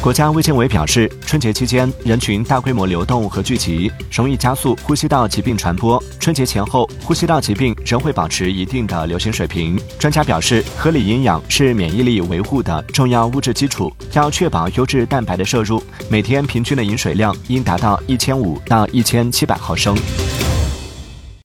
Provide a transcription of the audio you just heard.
国家卫健委表示，春节期间人群大规模流动和聚集，容易加速呼吸道疾病传播。春节前后，呼吸道疾病仍会保持一定的流行水平。专家表示，合理营养是免疫力维护的重要物质基础，要确保优质蛋白的摄入，每天平均的饮水量应达到一千五到一千七百毫升。